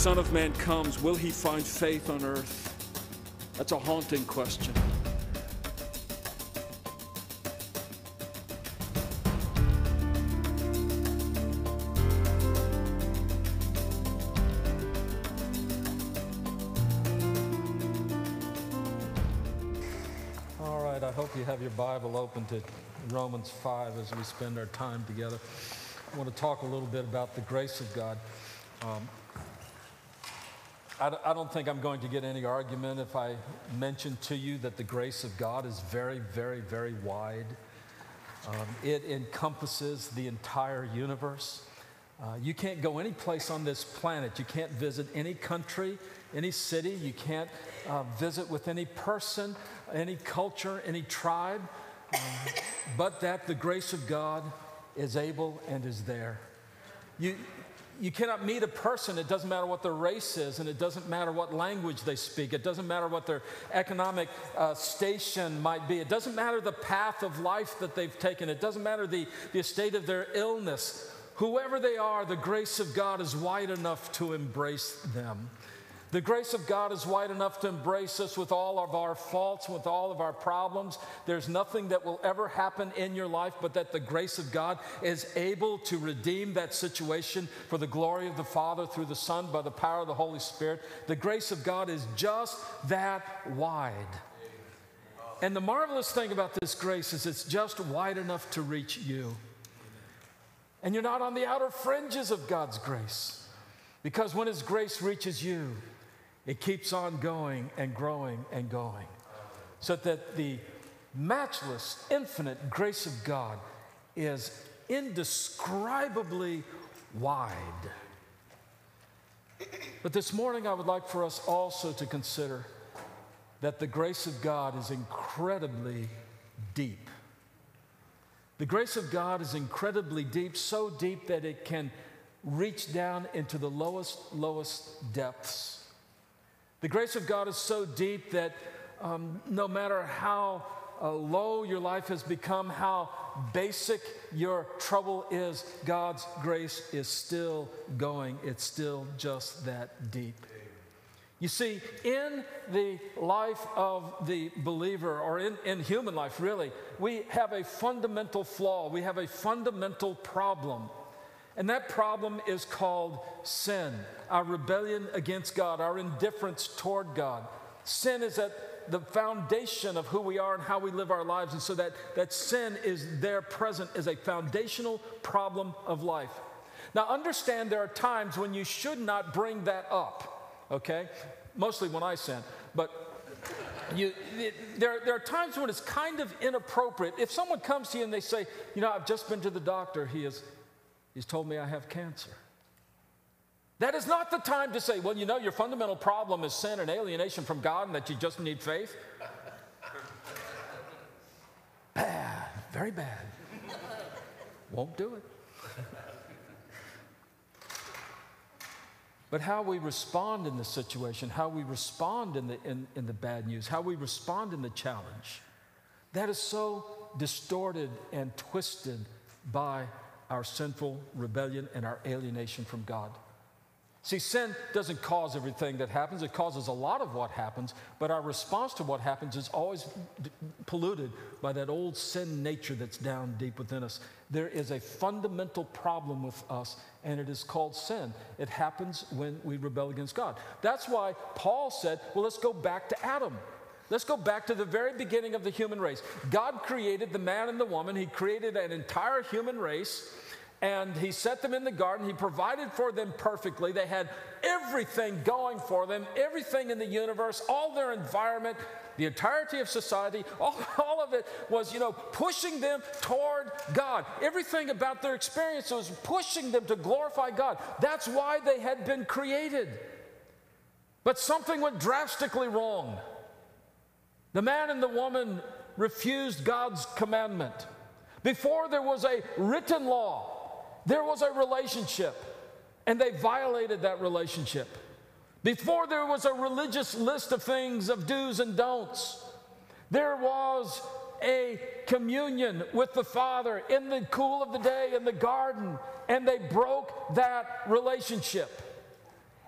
Son of Man comes, will he find faith on earth? That's a haunting question. All right, I hope you have your Bible open to Romans 5 as we spend our time together. I want to talk a little bit about the grace of God. Um, I, don't think I'm going to get any argument if I mention to you that the grace of God is very, very, very wide. Um, it encompasses the entire universe. Uh, you can't go any place on this planet. You can't visit any country, any city. You can't uh, visit with any person, any culture, any tribe, uh, but that the grace of God is able and is there. You, you cannot meet a person, it doesn't matter what their race is, and it doesn't matter what language they speak, it doesn't matter what their economic uh, station might be, it doesn't matter the path of life that they've taken, it doesn't matter the, the state of their illness. Whoever they are, the grace of God is wide enough to embrace them. The grace of God is wide enough to embrace us with all of our faults, with all of our problems. There's nothing that will ever happen in your life but that the grace of God is able to redeem that situation for the glory of the Father through the Son by the power of the Holy Spirit. The grace of God is just that wide. And the marvelous thing about this grace is it's just wide enough to reach you. And you're not on the outer fringes of God's grace. Because when His grace reaches you, it keeps on going and growing and going. So that the matchless, infinite grace of God is indescribably wide. But this morning, I would like for us also to consider that the grace of God is incredibly deep. The grace of God is incredibly deep, so deep that it can reach down into the lowest, lowest depths. The grace of God is so deep that um, no matter how uh, low your life has become, how basic your trouble is, God's grace is still going. It's still just that deep. You see, in the life of the believer, or in, in human life, really, we have a fundamental flaw. We have a fundamental problem. And that problem is called sin, our rebellion against God, our indifference toward God. Sin is at the foundation of who we are and how we live our lives. And so that, that sin is there present as a foundational problem of life. Now, understand there are times when you should not bring that up, okay? Mostly when I sin. But you, it, there, there are times when it's kind of inappropriate. If someone comes to you and they say, You know, I've just been to the doctor, he has, he's told me I have cancer. That is not the time to say, well, you know, your fundamental problem is sin and alienation from God and that you just need faith. bad, very bad. Won't do it. but how we respond in the situation, how we respond in the, in, in the bad news, how we respond in the challenge, that is so distorted and twisted by our sinful rebellion and our alienation from God. See, sin doesn't cause everything that happens. It causes a lot of what happens, but our response to what happens is always d- polluted by that old sin nature that's down deep within us. There is a fundamental problem with us, and it is called sin. It happens when we rebel against God. That's why Paul said, well, let's go back to Adam. Let's go back to the very beginning of the human race. God created the man and the woman, He created an entire human race and he set them in the garden. He provided for them perfectly. They had everything going for them, everything in the universe, all their environment, the entirety of society, all, all of it was, you know, pushing them toward God. Everything about their experience was pushing them to glorify God. That's why they had been created. But something went drastically wrong. The man and the woman refused God's commandment. Before there was a written law, there was a relationship, and they violated that relationship. Before there was a religious list of things, of do's and don'ts, there was a communion with the Father in the cool of the day in the garden, and they broke that relationship.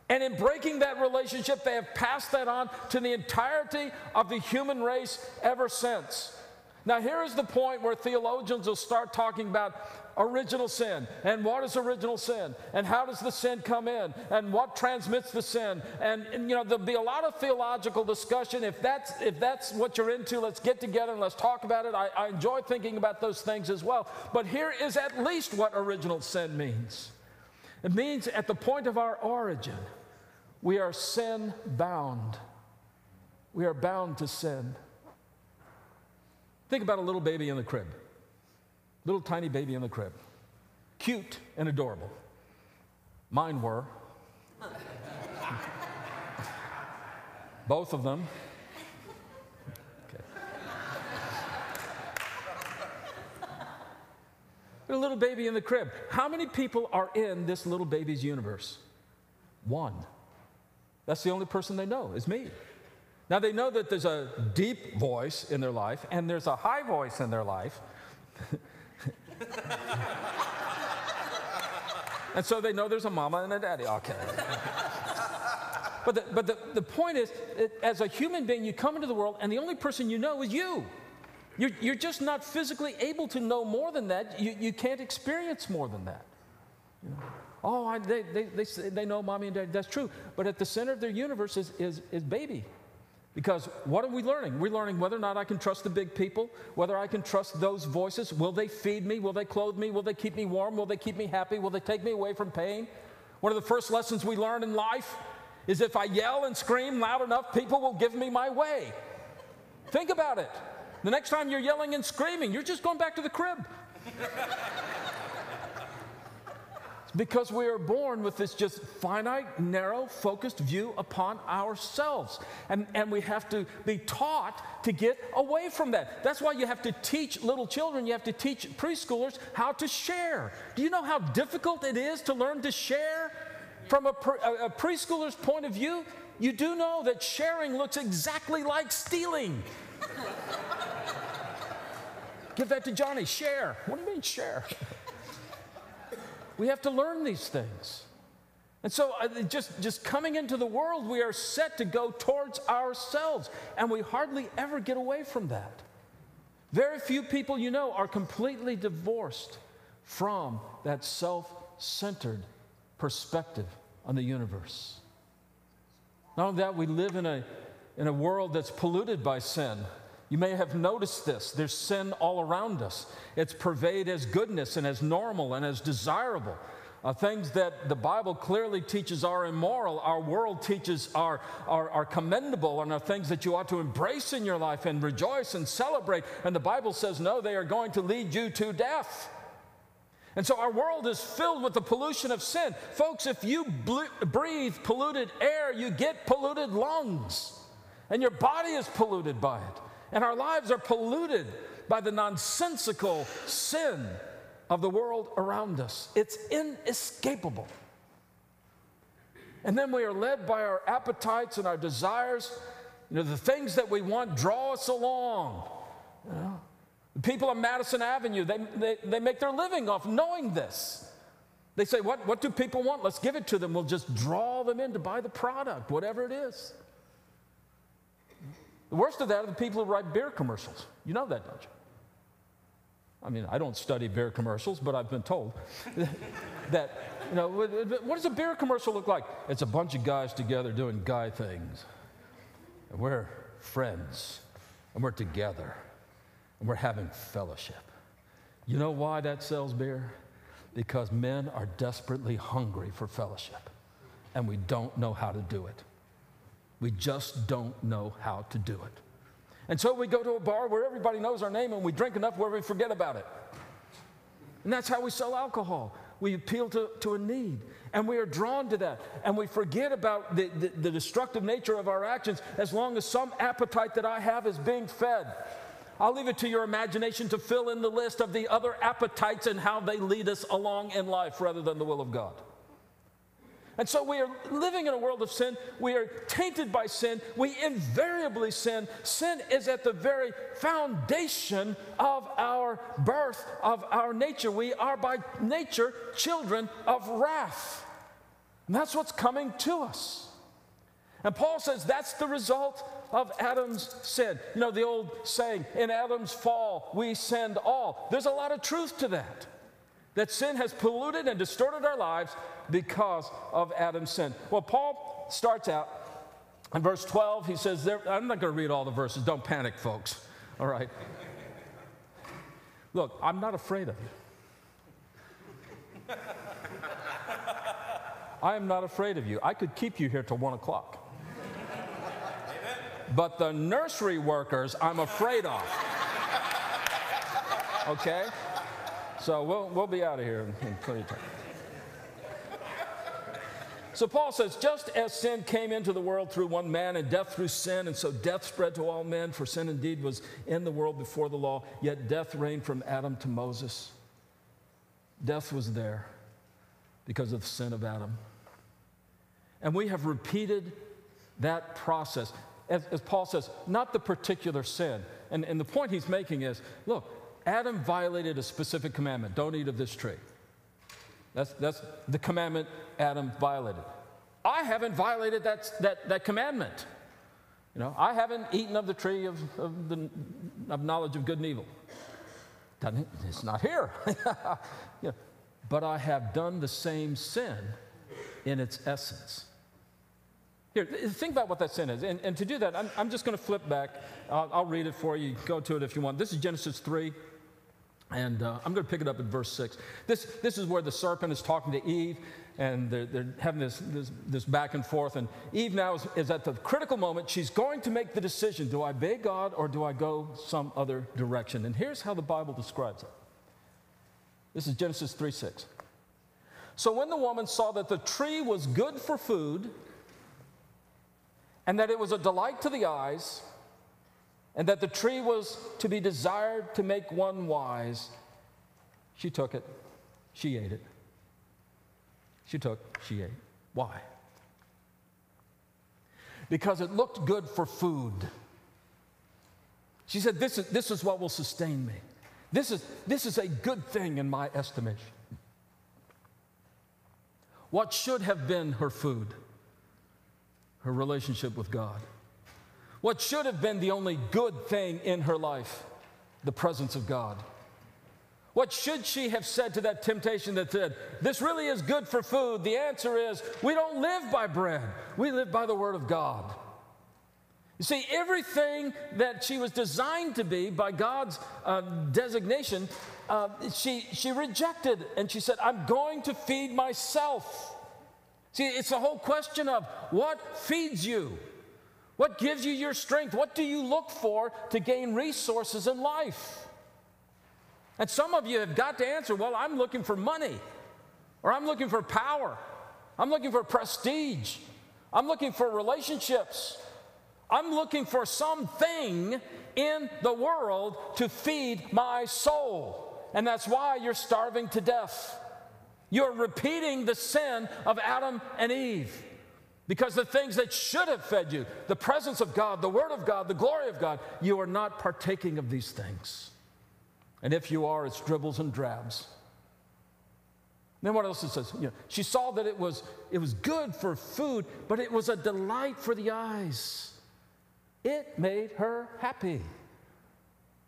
And in breaking that relationship, they have passed that on to the entirety of the human race ever since. Now, here is the point where theologians will start talking about original sin and what is original sin and how does the sin come in and what transmits the sin. And, and, you know there'll be a lot of theological discussion. If that's if that's what you're into let's get together and let's talk about it. I, I enjoy thinking about those things as well. But here is at least what original sin means it means at the point of our origin we are sin bound we are bound to sin think about a little baby in the crib Little tiny baby in the crib. Cute and adorable. Mine were. Both of them. A little baby in the crib. How many people are in this little baby's universe? One. That's the only person they know, is me. Now they know that there's a deep voice in their life and there's a high voice in their life. and so they know there's a mama and a daddy. Okay. but the, but the, the point is, as a human being, you come into the world, and the only person you know is you. You're, you're just not physically able to know more than that. You, you can't experience more than that. You know? Oh, I, they, they, they, they know mommy and daddy. That's true. But at the center of their universe is, is, is baby. Because what are we learning? We're learning whether or not I can trust the big people, whether I can trust those voices. Will they feed me? Will they clothe me? Will they keep me warm? Will they keep me happy? Will they take me away from pain? One of the first lessons we learn in life is if I yell and scream loud enough, people will give me my way. Think about it. The next time you're yelling and screaming, you're just going back to the crib. because we are born with this just finite, narrow, focused view upon ourselves. And, and we have to be taught to get away from that. That's why you have to teach little children, you have to teach preschoolers how to share. Do you know how difficult it is to learn to share? From a, pre, a, a preschooler's point of view, you do know that sharing looks exactly like stealing. Give that to Johnny, share. What do you mean, share? We have to learn these things. And so, uh, just, just coming into the world, we are set to go towards ourselves, and we hardly ever get away from that. Very few people you know are completely divorced from that self centered perspective on the universe. Not only that, we live in a, in a world that's polluted by sin. You may have noticed this. There's sin all around us. It's pervaded as goodness and as normal and as desirable. Uh, things that the Bible clearly teaches are immoral, our world teaches are, are, are commendable, and are things that you ought to embrace in your life and rejoice and celebrate. And the Bible says, no, they are going to lead you to death. And so our world is filled with the pollution of sin. Folks, if you breathe polluted air, you get polluted lungs, and your body is polluted by it. And our lives are polluted by the nonsensical sin of the world around us. It's inescapable. And then we are led by our appetites and our desires. You know, the things that we want draw us along. You know? The people on Madison Avenue, they, they, they make their living off knowing this. They say, what, what do people want? Let's give it to them. We'll just draw them in to buy the product, whatever it is. The worst of that are the people who write beer commercials. You know that, don't you? I mean, I don't study beer commercials, but I've been told that, you know, what does a beer commercial look like? It's a bunch of guys together doing guy things. And we're friends, and we're together, and we're having fellowship. You know why that sells beer? Because men are desperately hungry for fellowship, and we don't know how to do it. We just don't know how to do it. And so we go to a bar where everybody knows our name and we drink enough where we forget about it. And that's how we sell alcohol. We appeal to, to a need and we are drawn to that. And we forget about the, the, the destructive nature of our actions as long as some appetite that I have is being fed. I'll leave it to your imagination to fill in the list of the other appetites and how they lead us along in life rather than the will of God. And so we are living in a world of sin. We are tainted by sin. We invariably sin. Sin is at the very foundation of our birth, of our nature. We are by nature children of wrath. And that's what's coming to us. And Paul says that's the result of Adam's sin. You know, the old saying, in Adam's fall, we sinned all. There's a lot of truth to that. That sin has polluted and distorted our lives because of Adam's sin. Well, Paul starts out in verse 12. He says, there, I'm not going to read all the verses. Don't panic, folks. All right. Look, I'm not afraid of you. I am not afraid of you. I could keep you here till one o'clock. But the nursery workers, I'm afraid of. Okay? So we'll, we'll be out of here in, plenty of time. So Paul says, just as sin came into the world through one man and death through sin, and so death spread to all men, for sin indeed was in the world before the law, yet death reigned from Adam to Moses. Death was there because of the sin of Adam. And we have repeated that process. As, as Paul says, not the particular sin. And, and the point he's making is look, Adam violated a specific commandment don't eat of this tree. That's, that's the commandment Adam violated. I haven't violated that, that, that commandment. You know, I haven't eaten of the tree of, of, the, of knowledge of good and evil. Doesn't, it's not here. yeah. But I have done the same sin in its essence. Here, think about what that sin is. And, and to do that, I'm, I'm just going to flip back. I'll, I'll, read it for you. Go to it if you want. This is Genesis 3. And uh, I'm going to pick it up at verse 6. This, this is where the serpent is talking to Eve, and they're, they're having this, this, this, back and forth. And Eve now is, is at the critical moment. She's going to make the decision do I obey God or do I go some other direction? And here's how the Bible describes it this is Genesis 3 6. So when the woman saw that the tree was good for food, and that it was a delight to the eyes, and that the tree was to be desired to make one wise, she took it, she ate it. She took, she ate. Why? Because it looked good for food. She said, This is, this is what will sustain me. This is, this is a good thing in my estimation. What should have been her food? Her relationship with God. What should have been the only good thing in her life? The presence of God. What should she have said to that temptation that said, This really is good for food? The answer is, We don't live by bread, we live by the Word of God. You see, everything that she was designed to be by God's uh, designation, uh, she, she rejected and she said, I'm going to feed myself. See, it's the whole question of what feeds you? What gives you your strength? What do you look for to gain resources in life? And some of you have got to answer well, I'm looking for money, or I'm looking for power, I'm looking for prestige, I'm looking for relationships, I'm looking for something in the world to feed my soul. And that's why you're starving to death. You're repeating the sin of Adam and Eve. Because the things that should have fed you, the presence of God, the Word of God, the glory of God, you are not partaking of these things. And if you are, it's dribbles and drabs. Then what else it says? You know, she saw that it was, it was good for food, but it was a delight for the eyes. It made her happy.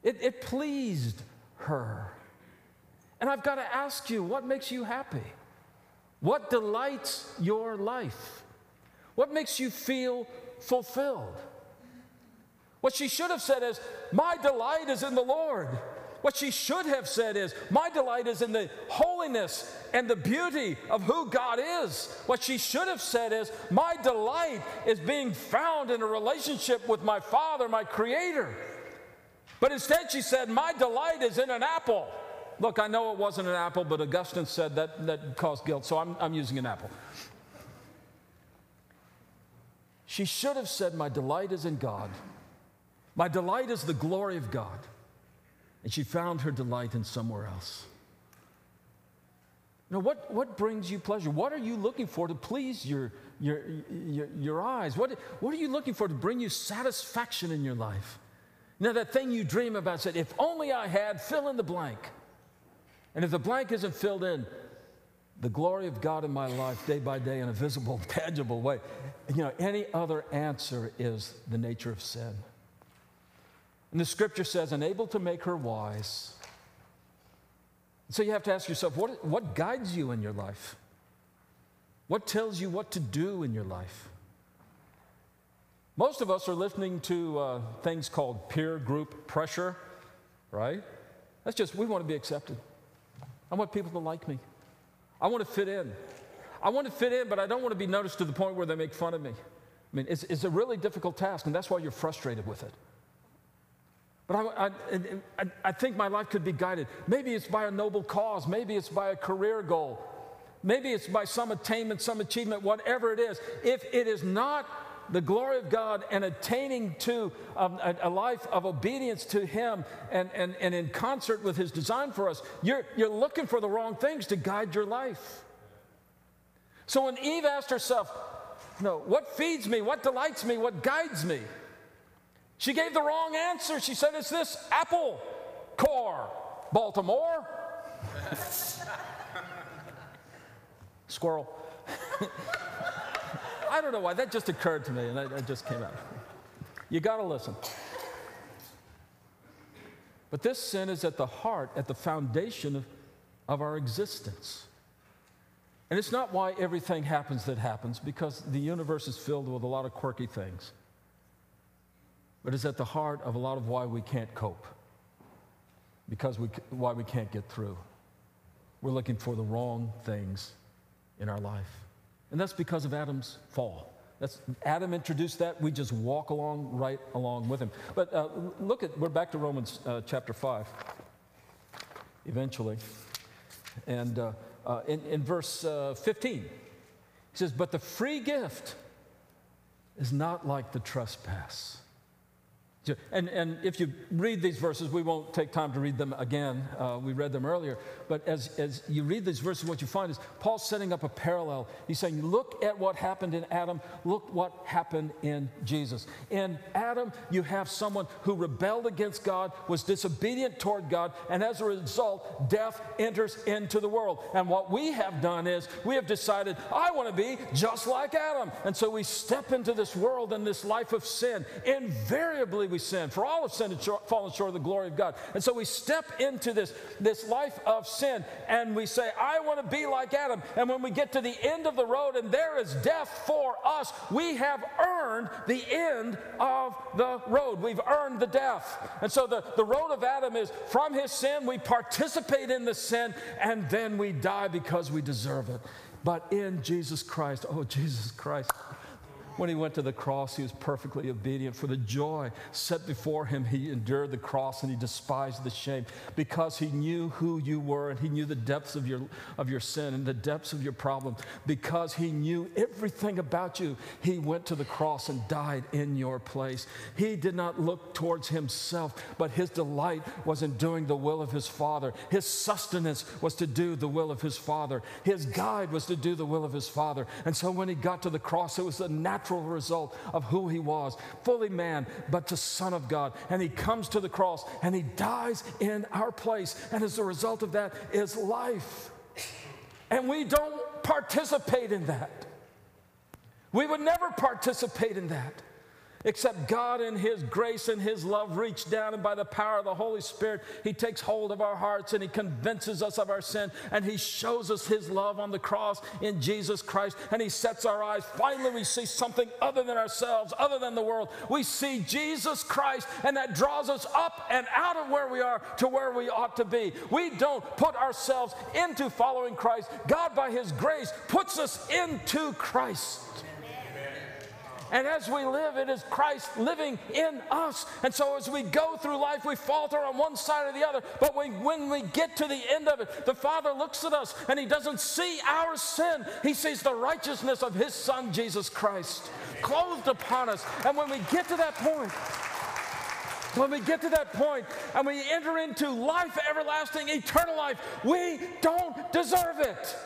It, it pleased her. And I've got to ask you, what makes you happy? What delights your life? What makes you feel fulfilled? What she should have said is, My delight is in the Lord. What she should have said is, My delight is in the holiness and the beauty of who God is. What she should have said is, My delight is being found in a relationship with my Father, my Creator. But instead, she said, My delight is in an apple. Look, I know it wasn't an apple, but Augustine said that, that caused guilt, so I'm, I'm using an apple. She should have said, My delight is in God. My delight is the glory of God. And she found her delight in somewhere else. Now, what, what brings you pleasure? What are you looking for to please your, your, your, your eyes? What, what are you looking for to bring you satisfaction in your life? Now, that thing you dream about said, if only I had, fill in the blank. And if the blank isn't filled in, the glory of God in my life day by day in a visible, tangible way. You know, any other answer is the nature of sin. And the scripture says, unable to make her wise. So you have to ask yourself, what, what guides you in your life? What tells you what to do in your life? Most of us are listening to uh, things called peer group pressure, right? That's just, we want to be accepted. I want people to like me. I want to fit in. I want to fit in, but I don't want to be noticed to the point where they make fun of me. I mean, it's, it's a really difficult task, and that's why you're frustrated with it. But I, I, I, think my life could be guided. Maybe it's by a noble cause. Maybe it's by a career goal. Maybe it's by some attainment, some achievement, whatever it is. If it is not the glory of God and attaining to um, a, a, life of obedience to Him and, and, and in concert with His design for us, you're, you're looking for the wrong things to guide your life. So when Eve asked herself, no, what feeds me, what delights me, what guides me? She gave the wrong answer. She said, It's this apple core, Baltimore. Squirrel. I don't know why. That just occurred to me and it just came out. You got to listen. But this sin is at the heart, at the foundation of, of our existence. And it's not why everything happens that happens, because the universe is filled with a lot of quirky things. But it's at the heart of a lot of why we can't cope, because we, why we can't get through. We're looking for the wrong things in our life. And that's because of Adam's fall. That's, Adam introduced that. We just walk along right along with him. But uh, look at, we're back to Romans uh, chapter 5, eventually. And uh, uh in, in verse uh, 15, he says, But the free gift is not like the trespass. And, and if you read these verses, we won't take time to read them again. Uh, we read them earlier. But as, as you read these verses, what you find is Paul's setting up a parallel. He's saying, Look at what happened in Adam, look what happened in Jesus. In Adam, you have someone who rebelled against God, was disobedient toward God, and as a result, death enters into the world. And what we have done is we have decided, I want to be just like Adam. And so we step into this world and this life of sin. Invariably, we sin. For all have sinned and fallen short of the glory of God. And so we step into this, this life of sin and we say, I want to be like Adam. And when we get to the end of the road and there is death for us, we have earned the end of the road. We've earned the death. And so the, the road of Adam is from his sin, we participate in the sin, and then we die because we deserve it. But in Jesus Christ, oh, Jesus Christ. When he went to the cross, he was perfectly obedient. For the joy set before him, he endured the cross and he despised the shame because he knew who you were and he knew the depths of your, of your sin and the depths of your problem. Because he knew everything about you, he went to the cross and died in your place. He did not look towards himself, but his delight was in doing the will of his Father. His sustenance was to do the will of his Father. His guide was to do the will of his Father. And so when he got to the cross, it was a natural natural result of who he was fully man, but the Son of God. And he comes to the cross and he dies in our place. And as a result of that is life. And we don't participate in that. We would never participate in that except God in His grace and His love reach down and by the power of the Holy Spirit, He takes hold of our hearts and He convinces us of our sin and He shows us His love on the cross in Jesus Christ and He sets our eyes. Finally, we see something other than ourselves, other than the world. We see Jesus Christ and that draws us up and out of where we are to where we ought to be. We don't put ourselves into following Christ. God, by His grace, puts us into Christ. And as we live, it is Christ living in us. And so as we go through life, we falter on one side or the other. But we, when we get to the end of it, the Father looks at us and He doesn't see our sin, He sees the righteousness of His Son, Jesus Christ, clothed upon us. And when we get to that point, when we get to that point and we enter into life everlasting, eternal life, we don't deserve it.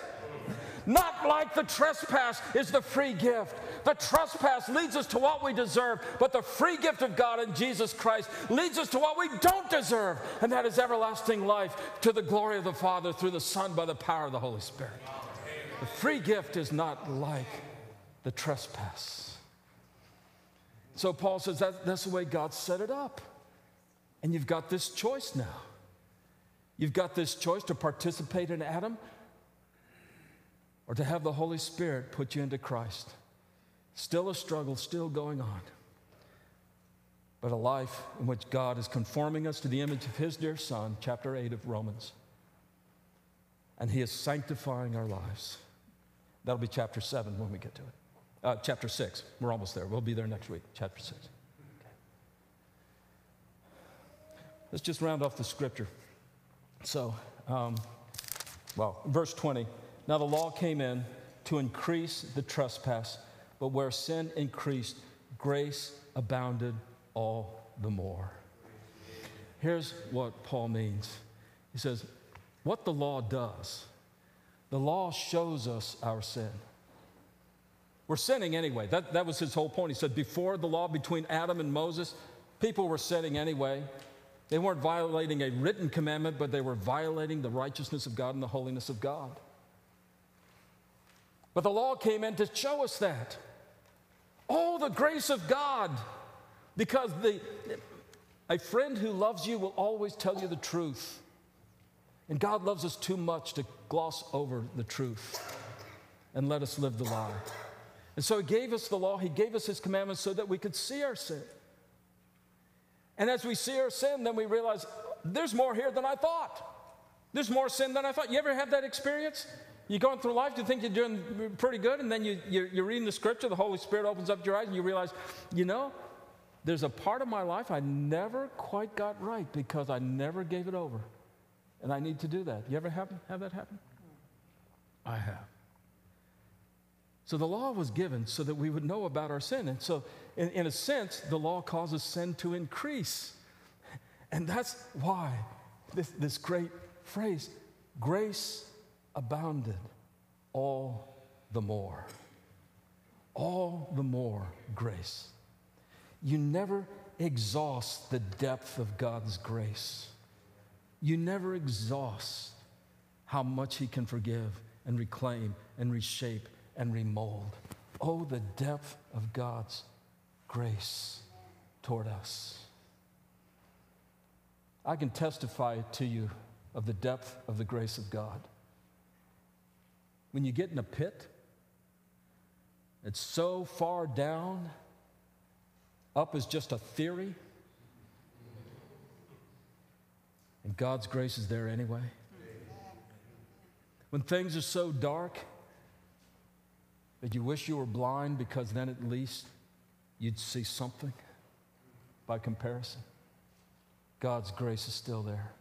Not like the trespass is the free gift. The trespass leads us to what we deserve, but the free gift of God in Jesus Christ leads us to what we don't deserve, and that is everlasting life to the glory of the Father through the Son by the power of the Holy Spirit. The free gift is not like the trespass. So Paul says that, that's the way God set it up. And you've got this choice now. You've got this choice to participate in Adam or to have the Holy Spirit put you into Christ. Still a struggle, still going on. But a life in which God is conforming us to the image of His dear Son, chapter 8 of Romans. And He is sanctifying our lives. That'll be chapter 7 when we get to it. Uh, chapter 6. We're almost there. We'll be there next week. Chapter 6. Okay. Let's just round off the scripture. So, um, well, verse 20. Now the law came in to increase the trespass, but where sin increased, grace abounded all the more. Here's what Paul means He says, What the law does, the law shows us our sin. We're sinning anyway. That, that was his whole point. He said, Before the law between Adam and Moses, people were sinning anyway. They weren't violating a written commandment, but they were violating the righteousness of God and the holiness of God. But the law came in to show us that. Oh, the grace of God. Because the, a friend who loves you will always tell you the truth. And God loves us too much to gloss over the truth and let us live the lie. And so He gave us the law, He gave us His commandments so that we could see our sin. And as we see our sin, then we realize there's more here than I thought. There's more sin than I thought. You ever have that experience? You're going through life, you think you're doing pretty good, and then you, you're, you're reading the scripture, the Holy Spirit opens up your eyes, and you realize, you know, there's a part of my life I never quite got right because I never gave it over. And I need to do that. You ever have, have that happen? I have. So the law was given so that we would know about our sin. And so, in, in a sense, the law causes sin to increase. And that's why this, this great phrase grace abounded all the more. All the more grace. You never exhaust the depth of God's grace. You never exhaust how much He can forgive and reclaim and reshape and remold. Oh, the depth of God's grace toward us. I can testify to you of the depth of the grace of God. When you get in a pit, it's so far down, up is just a theory, and God's grace is there anyway. When things are so dark, that you wish you were blind because then at least you'd see something by comparison. God's grace is still there.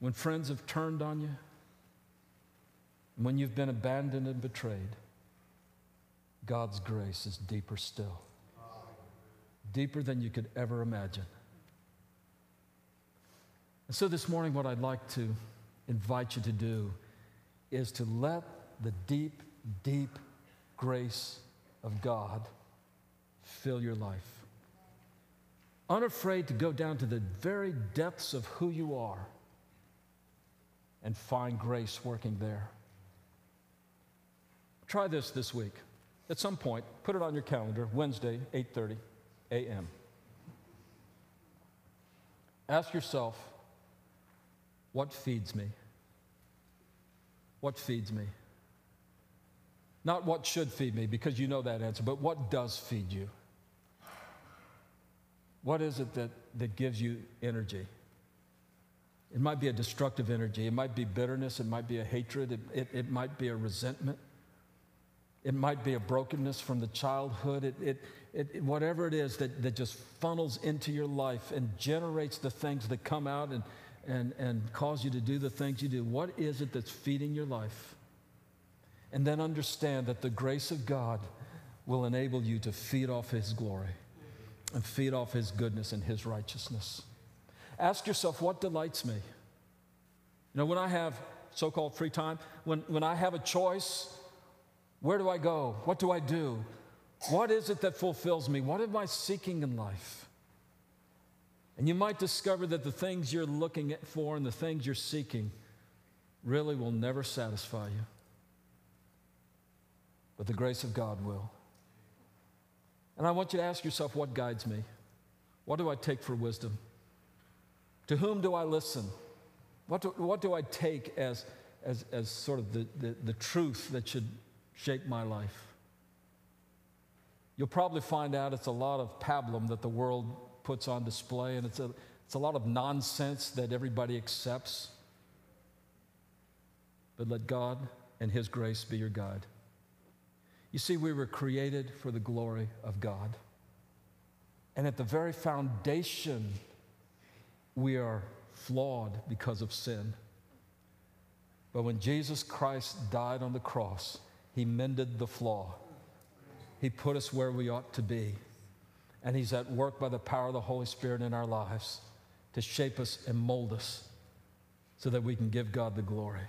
When friends have turned on you, when you've been abandoned and betrayed, God's grace is deeper still, deeper than you could ever imagine. And so this morning, what I'd like to invite you to do is to let the deep, deep grace of God fill your life. Unafraid to go down to the very depths of who you are and find grace working there. Try this this week. At some point, put it on your calendar, Wednesday, 8:30 a.m. Ask yourself, what feeds me? What feeds me? Not what should feed me, because you know that answer, but what does feed you? What is it that, that gives you energy? It might be a destructive energy. It might be bitterness. It might be a hatred. It, it, it might be a resentment. It might be a brokenness from the childhood. It, it, it, whatever it is that, that just funnels into your life and generates the things that come out and, and, and cause you to do the things you do. What is it that's feeding your life? And then understand that the grace of God will enable you to feed off His glory and feed off His goodness and His righteousness. Ask yourself, what delights me? You know, when I have so called free time, when, when I have a choice, where do I go? What do I do? What is it that fulfills me? What am I seeking in life? And you might discover that the things you're looking for and the things you're seeking really will never satisfy you, but the grace of God will. And I want you to ask yourself what guides me? What do I take for wisdom? To whom do I listen? What do, what do I take as, as, as sort of the, the, the truth that should shape my life? You'll probably find out it's a lot of pablum that the world puts on display, and it's a, it's a lot of nonsense that everybody accepts. But let God and His grace be your guide. You see, we were created for the glory of God. And at the very foundation, we are flawed because of sin. But when Jesus Christ died on the cross, He mended the flaw. He put us where we ought to be. And He's at work by the power of the Holy Spirit in our lives to shape us and mold us so that we can give God the glory.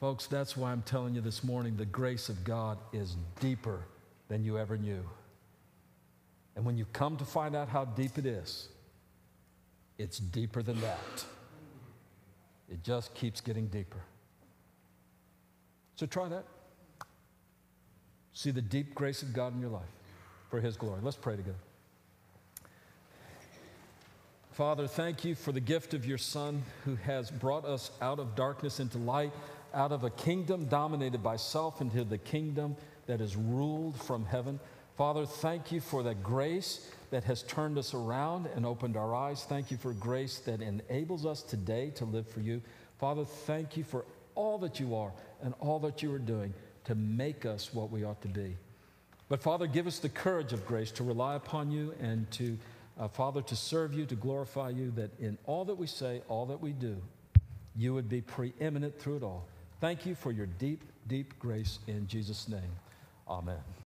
Folks, that's why I'm telling you this morning the grace of God is deeper than you ever knew. And when you come to find out how deep it is, it's deeper than that. It just keeps getting deeper. So try that. See the deep grace of God in your life for His glory. Let's pray together. Father, thank you for the gift of your Son who has brought us out of darkness into light out of a kingdom dominated by self into the kingdom that is ruled from heaven. Father, thank you for that grace that has turned us around and opened our eyes. Thank you for grace that enables us today to live for you. Father, thank you for all that you are and all that you are doing to make us what we ought to be. But Father, give us the courage of grace to rely upon you and to, uh, Father, to serve you, to glorify you, that in all that we say, all that we do, you would be preeminent through it all. Thank you for your deep, deep grace in Jesus' name. Amen.